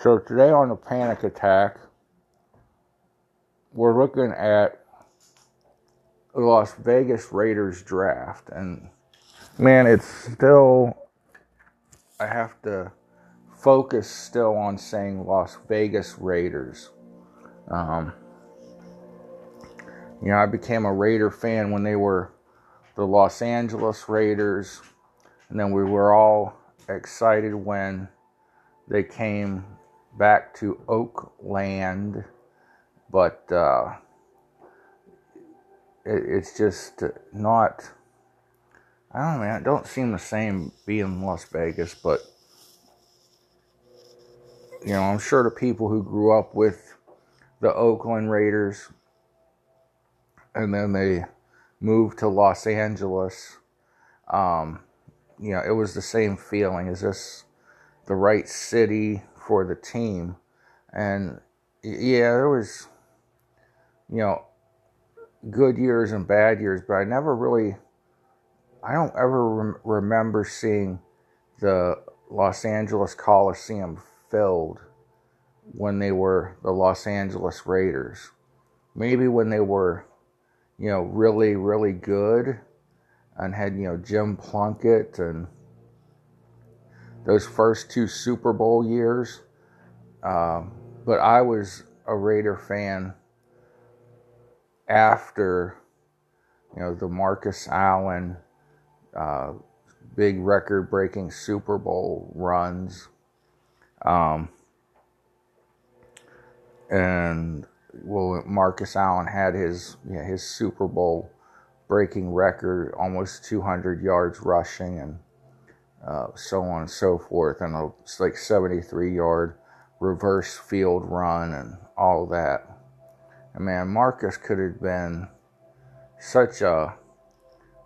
So today on the panic attack, we're looking at the Las Vegas Raiders draft, and man, it's still I have to focus still on saying Las Vegas Raiders. Um, you know, I became a Raider fan when they were the Los Angeles Raiders, and then we were all excited when they came back to Oakland, but uh, it, it's just not. I don't know, man. It don't seem the same being Las Vegas, but you know, I'm sure the people who grew up with the Oakland Raiders and then they moved to Los Angeles. Um, you know, it was the same feeling. Is this the right city for the team? And yeah, there was, you know, good years and bad years, but I never really, I don't ever rem- remember seeing the Los Angeles Coliseum filled when they were the Los Angeles Raiders. Maybe when they were you know, really, really good and had, you know, Jim Plunkett and those first two Super Bowl years. Um, but I was a Raider fan after, you know, the Marcus Allen uh, big record breaking Super Bowl runs. Um, and well, Marcus Allen had his his Super Bowl breaking record, almost 200 yards rushing, and uh, so on and so forth, and a like 73 yard reverse field run and all that. And man, Marcus could have been such a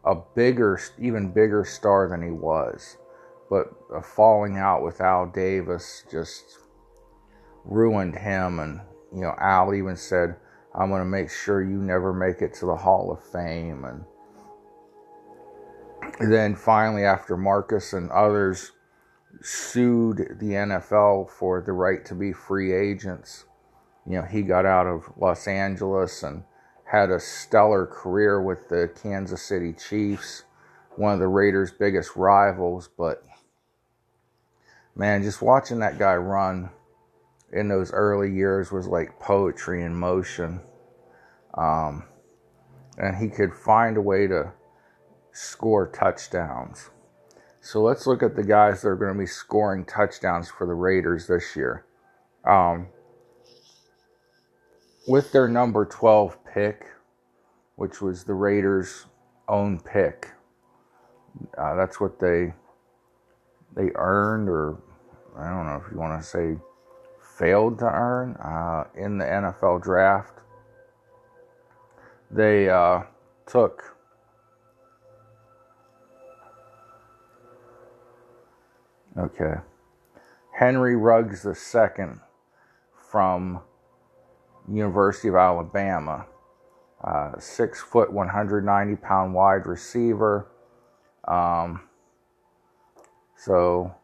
a bigger, even bigger star than he was, but a falling out with Al Davis just ruined him and you know, Al even said, I'm going to make sure you never make it to the Hall of Fame. And then finally, after Marcus and others sued the NFL for the right to be free agents, you know, he got out of Los Angeles and had a stellar career with the Kansas City Chiefs, one of the Raiders' biggest rivals. But man, just watching that guy run in those early years was like poetry in motion. Um, and he could find a way to score touchdowns. So let's look at the guys that are going to be scoring touchdowns for the Raiders this year. Um, with their number 12 pick, which was the Raiders' own pick, uh, that's what they they earned, or I don't know if you want to say failed to earn uh, in the NFL draft. They uh, took okay Henry Ruggs II from University of Alabama, uh, six foot, 190 pound wide receiver. Um, so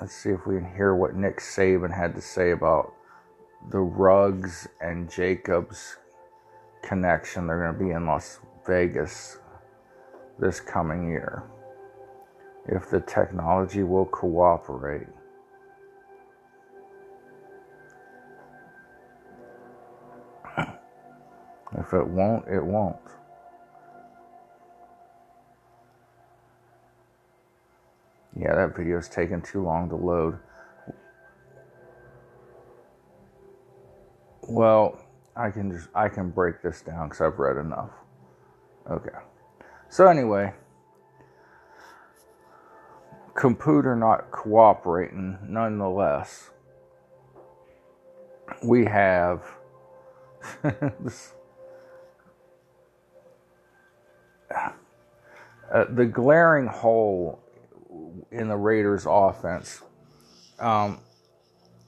let's see if we can hear what Nick Saban had to say about the Ruggs and Jacobs connection. They're going to be in Las Vegas this coming year if the technology will cooperate. If it won't, it won't. Yeah, that video is taking too long to load. Well, I can just I can break this down because I've read enough. Okay. So anyway, computer not cooperating. Nonetheless, we have uh, the glaring hole in the Raiders' offense um,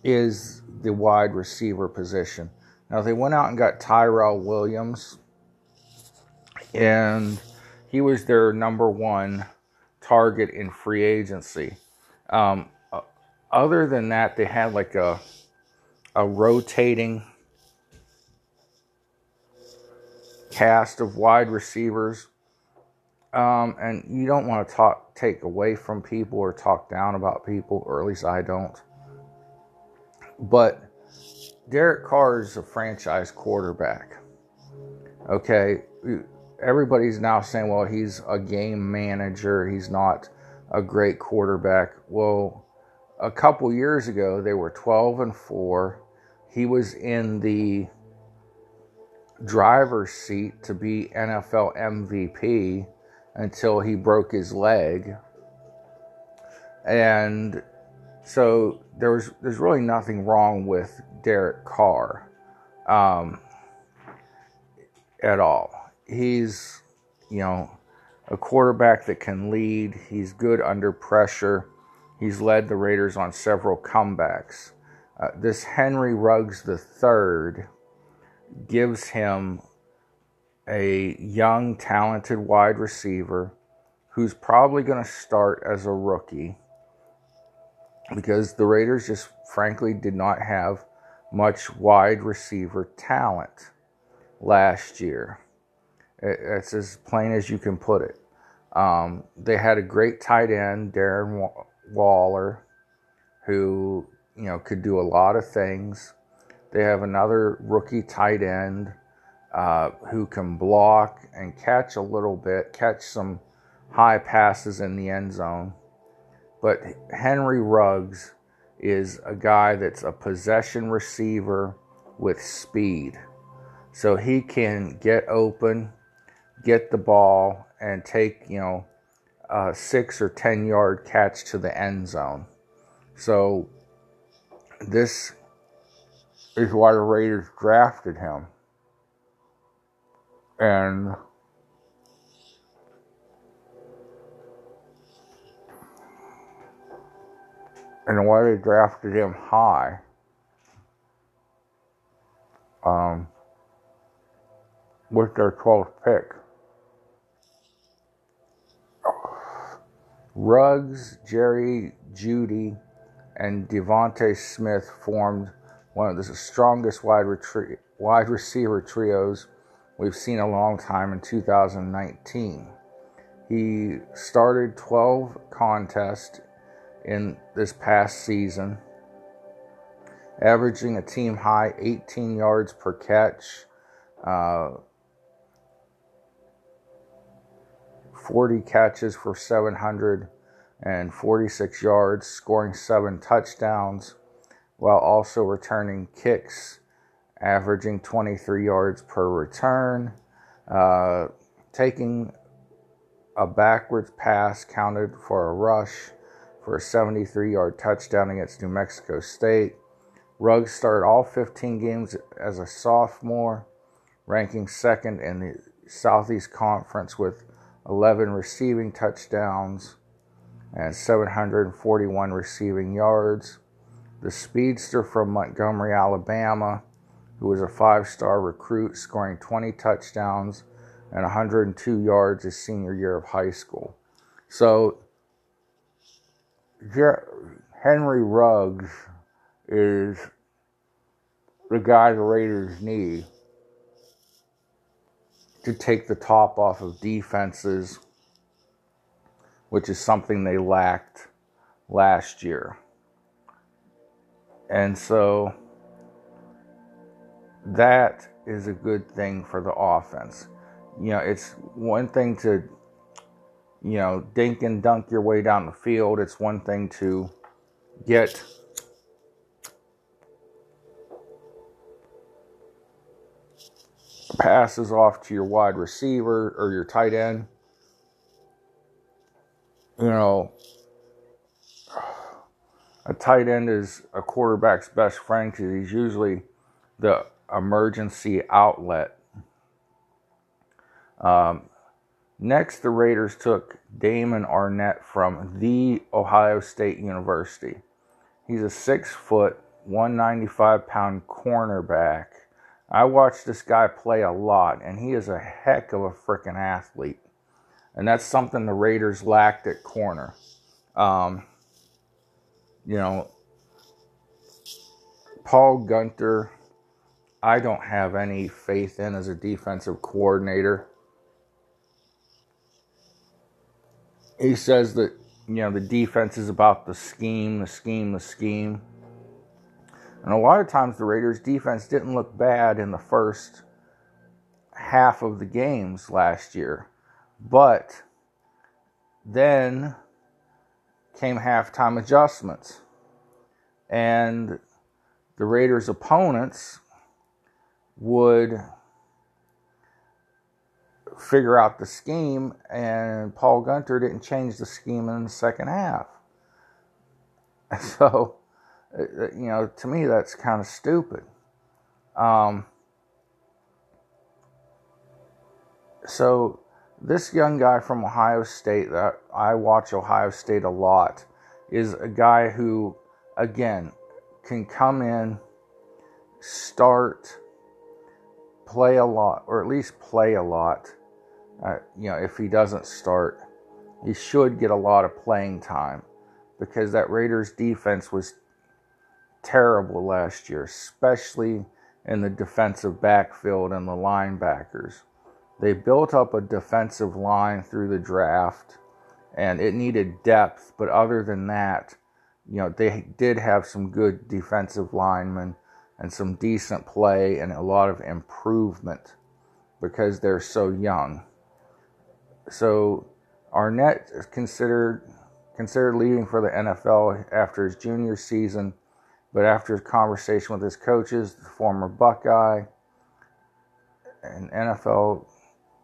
is the wide receiver position. Now, they went out and got Tyrell Williams, and he was their number one target in free agency. Um, other than that, they had like a a rotating cast of wide receivers. Um, and you don't want to talk take away from people or talk down about people, or at least I don't. But Derek Carr is a franchise quarterback. Okay, everybody's now saying, well, he's a game manager. He's not a great quarterback. Well, a couple years ago, they were 12 and 4. He was in the driver's seat to be NFL MVP until he broke his leg. And so there was there's really nothing wrong with Derek Carr um, at all. He's you know a quarterback that can lead. He's good under pressure. He's led the Raiders on several comebacks. Uh, this Henry Ruggs III gives him a young, talented wide receiver who's probably going to start as a rookie because the Raiders just frankly did not have much wide receiver talent last year. It's as plain as you can put it. Um, they had a great tight end, Darren Waller, who you know could do a lot of things. They have another rookie tight end uh, who can block and catch a little bit, catch some high passes in the end zone. But Henry Ruggs is a guy that's a possession receiver with speed. So he can get open, get the ball, and take, you know, a six or 10 yard catch to the end zone. So this is why the Raiders drafted him. And and why they drafted him high. Um, with their 12th pick. Ruggs, Jerry Jeudy, and DeVonta Smith formed one of the strongest wide, retrie- wide receiver trios we've seen a long time in 2019. He started 12 contests in this past season, averaging a team high 18 yards per catch, uh, 40 catches for 746 yards, scoring seven touchdowns, while also returning kicks, averaging 23 yards per return. Uh, taking a backwards pass counted for a rush for a 73 yard touchdown against New Mexico State. Ruggs started all 15 games as a sophomore, ranking second in the Southeast Conference with 11 receiving touchdowns and 741 receiving yards. The speedster from Montgomery, Alabama, who was a five star recruit, scoring 20 touchdowns and 102 yards his senior year of high school. So Henry Ruggs is the guy the Raiders need to take the top off of defenses, which is something they lacked last year. And so that is a good thing for the offense. You know, it's one thing to you know, dink and dunk your way down the field. It's one thing to get passes off to your wide receiver or your tight end. You know, a tight end is a quarterback's best friend because he's usually the emergency outlet. Um, Next, the Raiders took Damon Arnette from The Ohio State University. He's a six foot, 195 pound cornerback. I watched this guy play a lot, and he is a heck of a freaking athlete. And that's something the Raiders lacked at corner. Um, you know, Paul Guenther, I don't have any faith in as a defensive coordinator. He says that, you know, the defense is about the scheme, the scheme, the scheme. And a lot of times the Raiders' defense didn't look bad in the first half of the games last year. But then came halftime adjustments. And the Raiders' opponents would figure out the scheme, and Paul Guenther didn't change the scheme in the second half. So, you know, to me, that's kind of stupid. Um, so, this young guy from Ohio State that I watch Ohio State a lot is a guy who, again, can come in, start, play a lot, or at least play a lot. Uh, you know, if he doesn't start, he should get a lot of playing time because that Raiders defense was terrible last year, especially in the defensive backfield and the linebackers. They built up a defensive line through the draft and it needed depth, but other than that, you know, they did have some good defensive linemen and some decent play and a lot of improvement because they're so young. So Arnette is considered considered leaving for the NFL after his junior season, but after his conversation with his coaches, the former Buckeye and NFL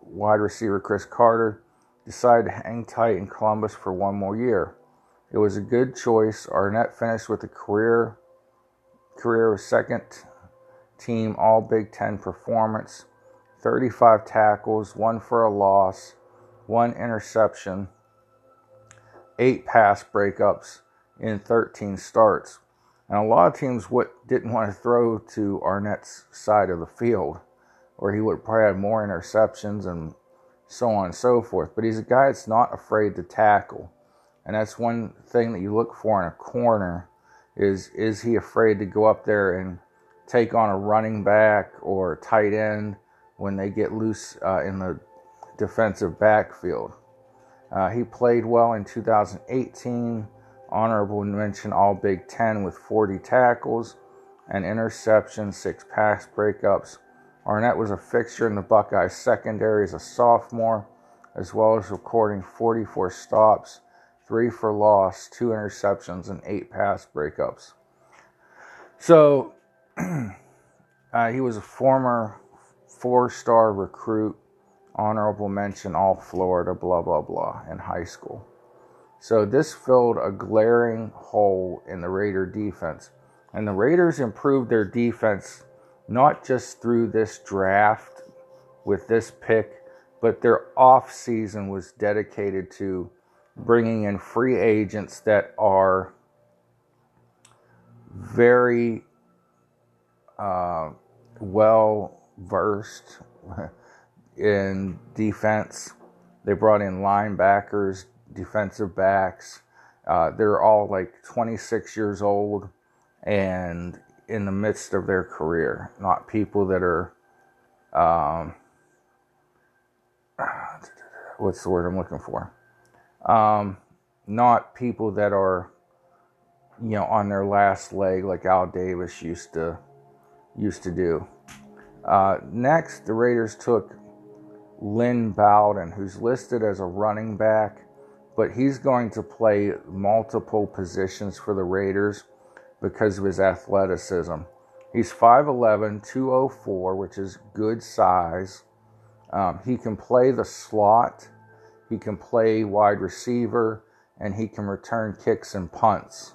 wide receiver Cris Carter decided to hang tight in Columbus for one more year. It was a good choice. Arnette finished with a career career second team All Big Ten performance, 35 tackles, one for a loss, one interception, eight pass breakups in 13 starts. And a lot of teams didn't want to throw to Arnette's side of the field where he would probably have more interceptions and so on and so forth. But he's a guy that's not afraid to tackle. And that's one thing that you look for in a corner is is he afraid to go up there and take on a running back or tight end when they get loose uh, in the defensive backfield. Uh, he played well in 2018, honorable mention All Big Ten with 40 tackles, an interception, six pass breakups, Arnette was a fixture in the Buckeyes secondary as a sophomore, as well as recording 44 stops, three for loss, two interceptions, and eight pass breakups. So uh, he was a former four star recruit, honorable mention, all Florida, blah, blah, blah, in high school. So this filled a glaring hole in the Raider defense. And the Raiders improved their defense not just through this draft with this pick, but their off season was dedicated to bringing in free agents that are very uh, well versed in defense. They brought in linebackers, defensive backs. Uh, they're all like 26 years old, and in the midst of their career, not people that are, um, what's the word I'm looking for? Um, not people that are, you know, on their last leg like Al Davis used to used to do. Uh, next, the Raiders took Lynn Bowden, who's listed as a running back, but he's going to play multiple positions for the Raiders because of his athleticism. He's 5'11, 204, which is good size. Um, he can play the slot, he can play wide receiver, and he can return kicks and punts.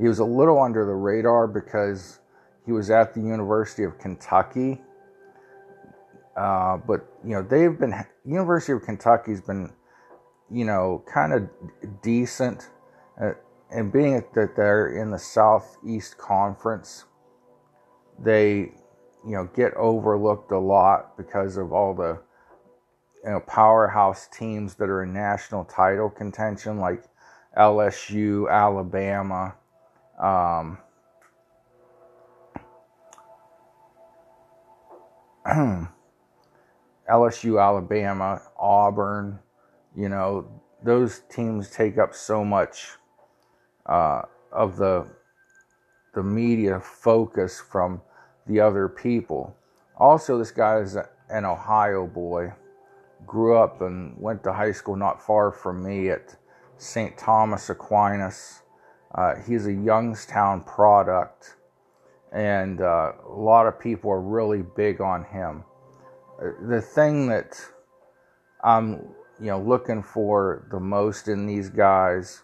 He was a little under the radar because he was at the University of Kentucky. Uh, but you know they've been University of Kentucky's been you know, kind of decent. Uh, and being that they're in the Southeast Conference, they, you know, get overlooked a lot because of all the, you know, powerhouse teams that are in national title contention, like LSU, Alabama. Um, LSU, Alabama, Auburn, you know, those teams take up so much uh, of the the media focus from the other people. Also, this guy is an Ohio boy. Grew up and went to high school not far from me at St. Thomas Aquinas. Uh, he's a Youngstown product, and uh, a lot of people are really big on him. Uh, the thing that I'm, you know, looking for the most in these guys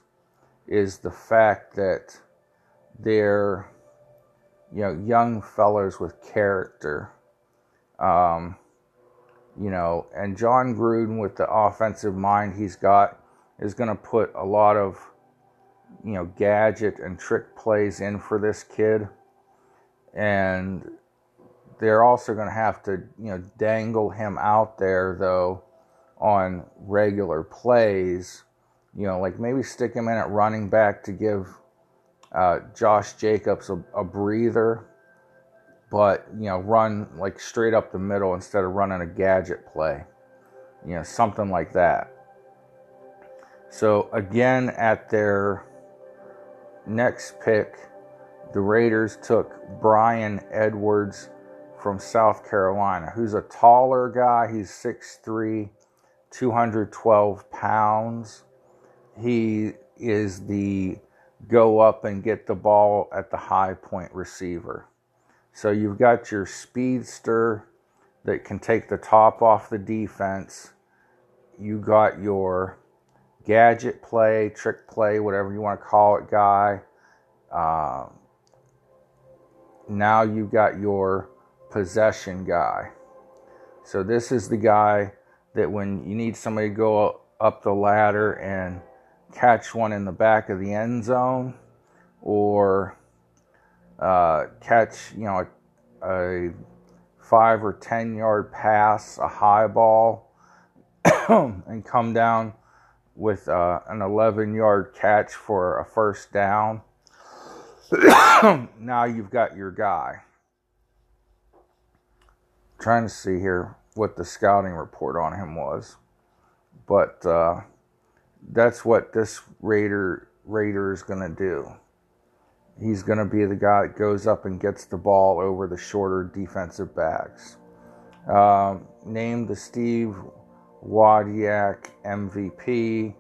is the fact that they're, you know, young fellows with character. Um, you know, and Jon Gruden with the offensive mind he's got is going to put a lot of, you know, gadget and trick plays in for this kid. And they're also going to have to, you know, dangle him out there, though, on regular plays. You know, like maybe stick him in at running back to give uh, Josh Jacobs a, a breather but you know, run like straight up the middle instead of running a gadget play. You know, something like that. So again, at their next pick, the Raiders took Bryan Edwards from South Carolina, who's a taller guy. He's 6'3, 212 pounds. He is the go up and get the ball at the high point receiver. So you've got your speedster that can take the top off the defense. You got your gadget play, trick play, whatever you want to call it, guy. Uh, now you've got your possession guy. So this is the guy that when you need somebody to go up the ladder and catch one in the back of the end zone or uh, catch, you know, a, a, five or ten yard pass, a high ball, and come down with uh, an 11 yard catch for a first down. now you've got your guy. trying to see here what the scouting report on him was, but uh, that's what this Raider Raider is going to do he's going to be the guy that goes up and gets the ball over the shorter defensive backs. Um, named the Steve Wadiak MVP,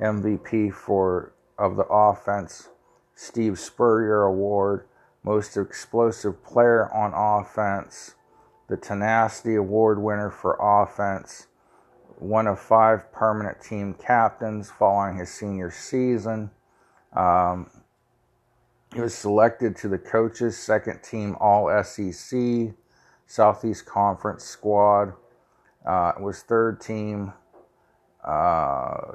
MVP for of the offense, Steve Spurrier Award, Most Explosive Player on Offense, the Tenacity Award winner for offense, one of five permanent team captains following his senior season. Um, he was selected to the coaches' second team All SEC Southeast Conference squad. Uh, was third team uh,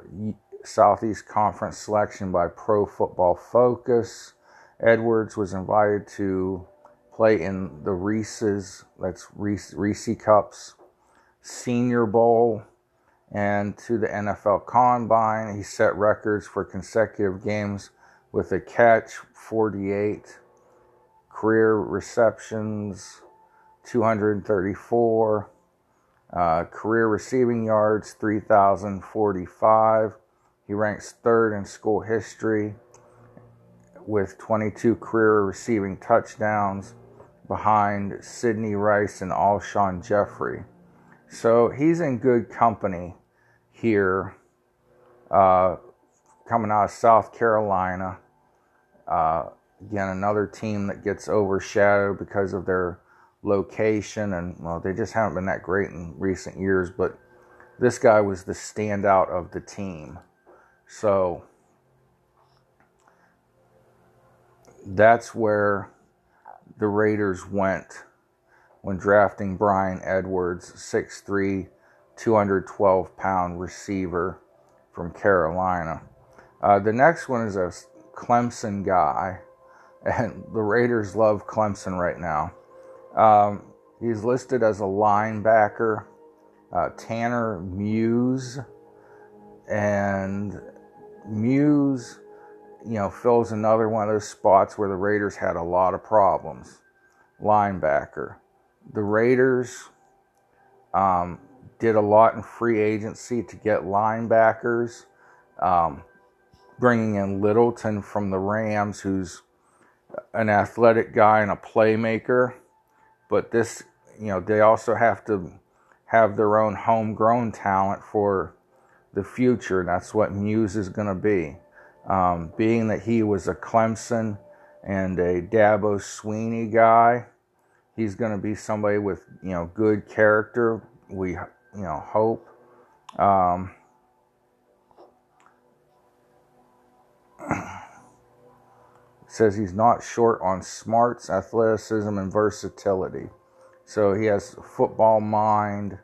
Southeast Conference selection by Pro Football Focus. Edwards was invited to play in the Reese's, that's Reese, Reese Cups Senior Bowl, and to the NFL Combine. He set records for consecutive games with a catch 48, career receptions 234, uh, career receiving yards 3,045. He ranks third in school history with 22 career receiving touchdowns behind Sidney Rice and Alshon Jeffery. So he's in good company here, uh, coming out of South Carolina. Uh, again, another team that gets overshadowed because of their location, and well, they just haven't been that great in recent years. But this guy was the standout of the team. So that's where the Raiders went when drafting Bryan Edwards, 6'3, 212 pound receiver from Carolina. Uh, the next one is a Clemson guy, and the Raiders love Clemson right now. Um, he's listed as a linebacker, uh, Tanner Muse, and Muse, you know, fills another one of those spots where the Raiders had a lot of problems. Linebacker. The Raiders Um, did a lot in free agency to get linebackers, um, bringing in Littleton from the Rams, who's an athletic guy and a playmaker. But this, you know, they also have to have their own homegrown talent for the future. And that's what Muse is going to be. Um, being that he was a Clemson and a Dabo Swinney guy, he's going to be somebody with you know good character. We you know hope. Um, says he's not short on smarts, athleticism, and versatility. So he has football mind.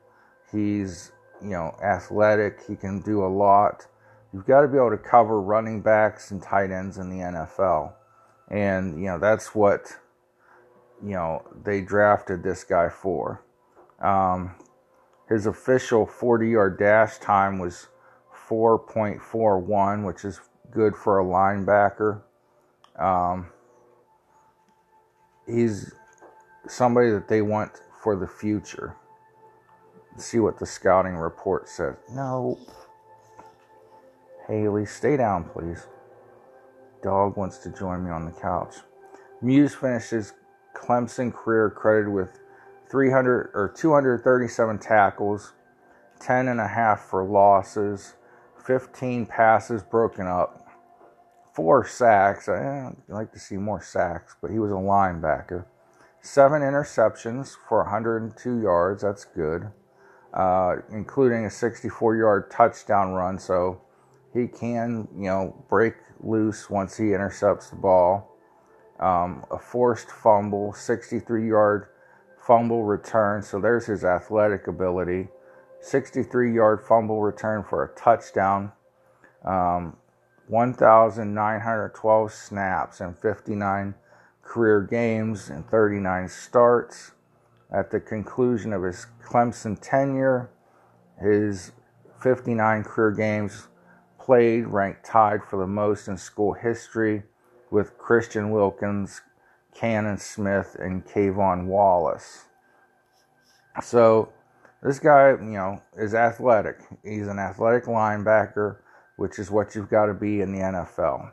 He's you know athletic. He can do a lot. You've got to be able to cover running backs and tight ends in the NFL, and you know that's what you know they drafted this guy for. Um, his official 40-yard dash time was 4.41, which is good for a linebacker. Um, he's somebody that they want for the future. Let's see what the scouting report says. No. Haley, stay down, please. Dog wants to join me on the couch. Muse finishes Clemson career credited with 300 or 237 tackles, 10 and a half for losses, 15 passes broken up, four sacks. I'd like to see more sacks, but he was a linebacker. Seven interceptions for 102 yards. That's good, uh, including a 64 yard touchdown run. So he can, you know, break loose once he intercepts the ball um, a forced fumble, 63 yard fumble return. So there's his athletic ability. 63 yard fumble return for a touchdown. Um, 1,912 snaps and 59 career games and 39 starts. At the conclusion of his Clemson tenure, his 59 career games played ranked tied for the most in school history with Christian Wilkins, Cannon Smith, and K'Von Wallace. So this guy, you know, is athletic. He's an athletic linebacker, which is what you've got to be in the NFL.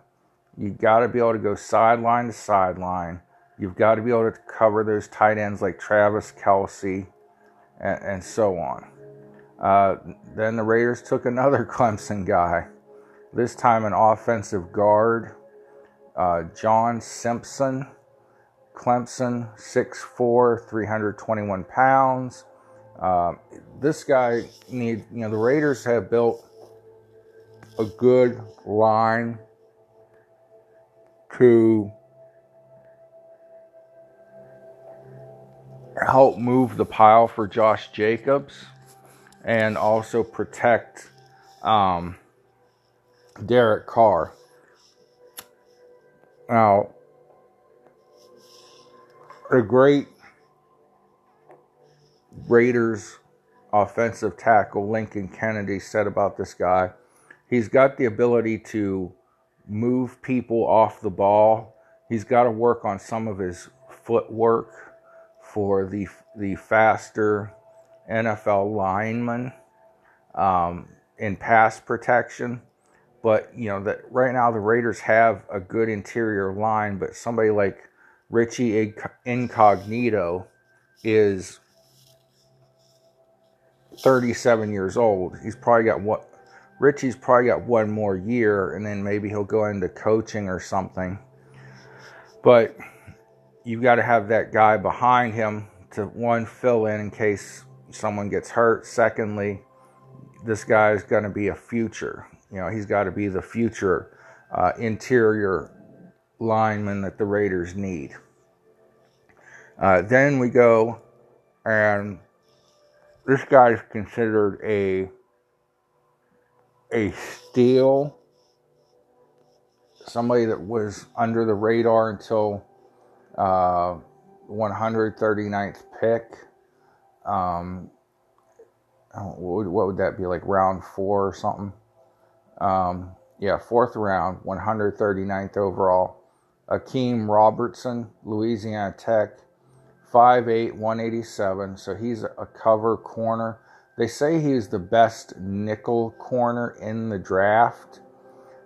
You've got to be able to go sideline to sideline. You've got to be able to cover those tight ends like Travis Kelce and, and so on. Uh, then the Raiders took another Clemson guy, this time an offensive guard uh, John Simpson, Clemson, 6'4, 321 pounds. Uh, this guy need you know the Raiders have built a good line to help move the pile for Josh Jacobs and also protect um, Derek Carr. Now, a great Raiders offensive tackle, Lincoln Kennedy, said about this guy he's got the ability to move people off the ball. He's got to work on some of his footwork for the the faster NFL lineman um, in pass protection. But you know that right now the Raiders have a good interior line, but somebody like Richie Incognito is 37 years old. He's probably got what Richie's probably got one more year, and then maybe he'll go into coaching or something. But you've got to have that guy behind him to one fill in in case someone gets hurt. Secondly, this guy is going to be a future. You know, he's got to be the future uh, interior lineman that the Raiders need. Uh, then we go, and this guy is considered a a steal, somebody that was under the radar until uh, 139th pick. Um, what would, what would that be like round four or something? Um, yeah, fourth round, 139th overall. Akeem Robertson, Louisiana Tech, 5'8, 187. So he's a cover corner. They say he's the best nickel corner in the draft.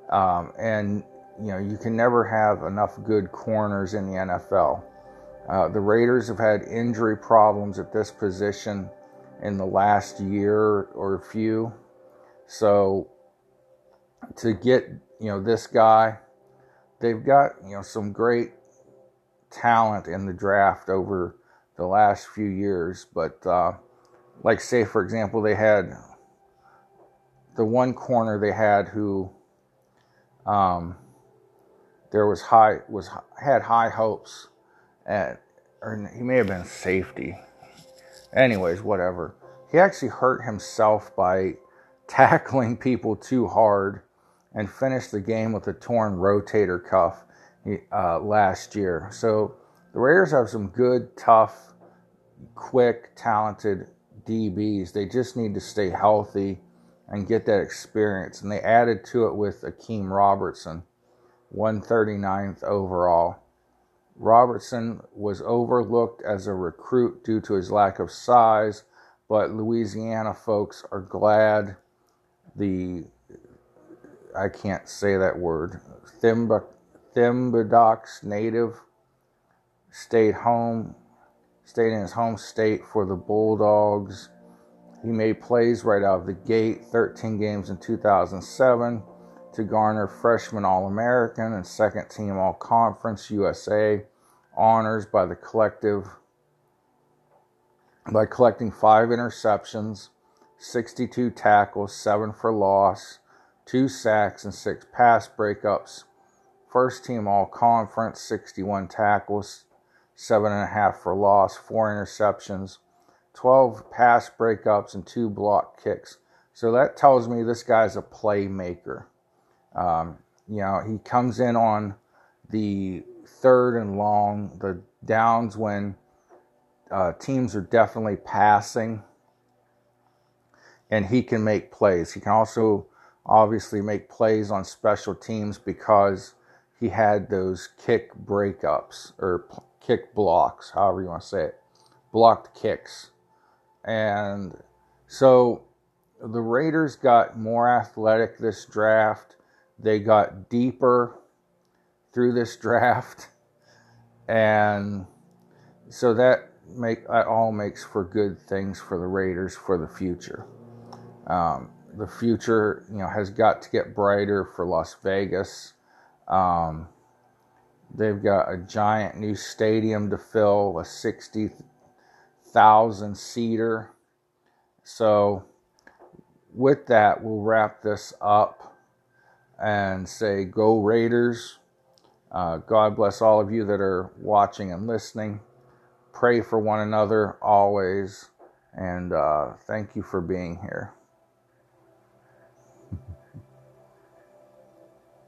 Um, and, you know, you can never have enough good corners in the NFL. Uh, the Raiders have had injury problems at this position in the last year or few. So to get, you know, this guy, they've got, you know, some great talent in the draft over the last few years. But, uh, like, say, for example, they had the one corner they had who um, there was high was had high hopes at or he may have been safety anyways whatever he actually hurt himself by tackling people too hard and finished the game with a torn rotator cuff uh, last year. So the Raiders have some good, tough, quick, talented DBs. They just need to stay healthy and get that experience. And they added to it with Akeem Robertson, 139th overall. Robertson was overlooked as a recruit due to his lack of size, but Louisiana folks are glad the I can't say that word. Thimba, Thimbadox native stayed home, stayed in his home state for the Bulldogs. He made plays right out of the gate, 13 games in 2007 to garner freshman All American and second team All Conference USA honors by the collective by collecting five interceptions, 62 tackles, seven for loss, two sacks, and six pass breakups. First team all conference, 61 tackles, seven and a half for loss, four interceptions, 12 pass breakups, and two block kicks. So that tells me this guy's a playmaker. Um, you know, he comes in on the third and long, the downs when uh, teams are definitely passing and he can make plays. He can also obviously make plays on special teams because he had those kick breakups or kick blocks, however you want to say it, blocked kicks. And so the Raiders got more athletic this draft. They got deeper through this draft. And so that make that all makes for good things for the Raiders for the future. Um, the future, you know, has got to get brighter for Las Vegas. Um, they've got a giant new stadium to fill, a 60,000 seater. So, with that, we'll wrap this up and say, Go Raiders. Uh, God bless all of you that are watching and listening. Pray for one another always. And uh, thank you for being here.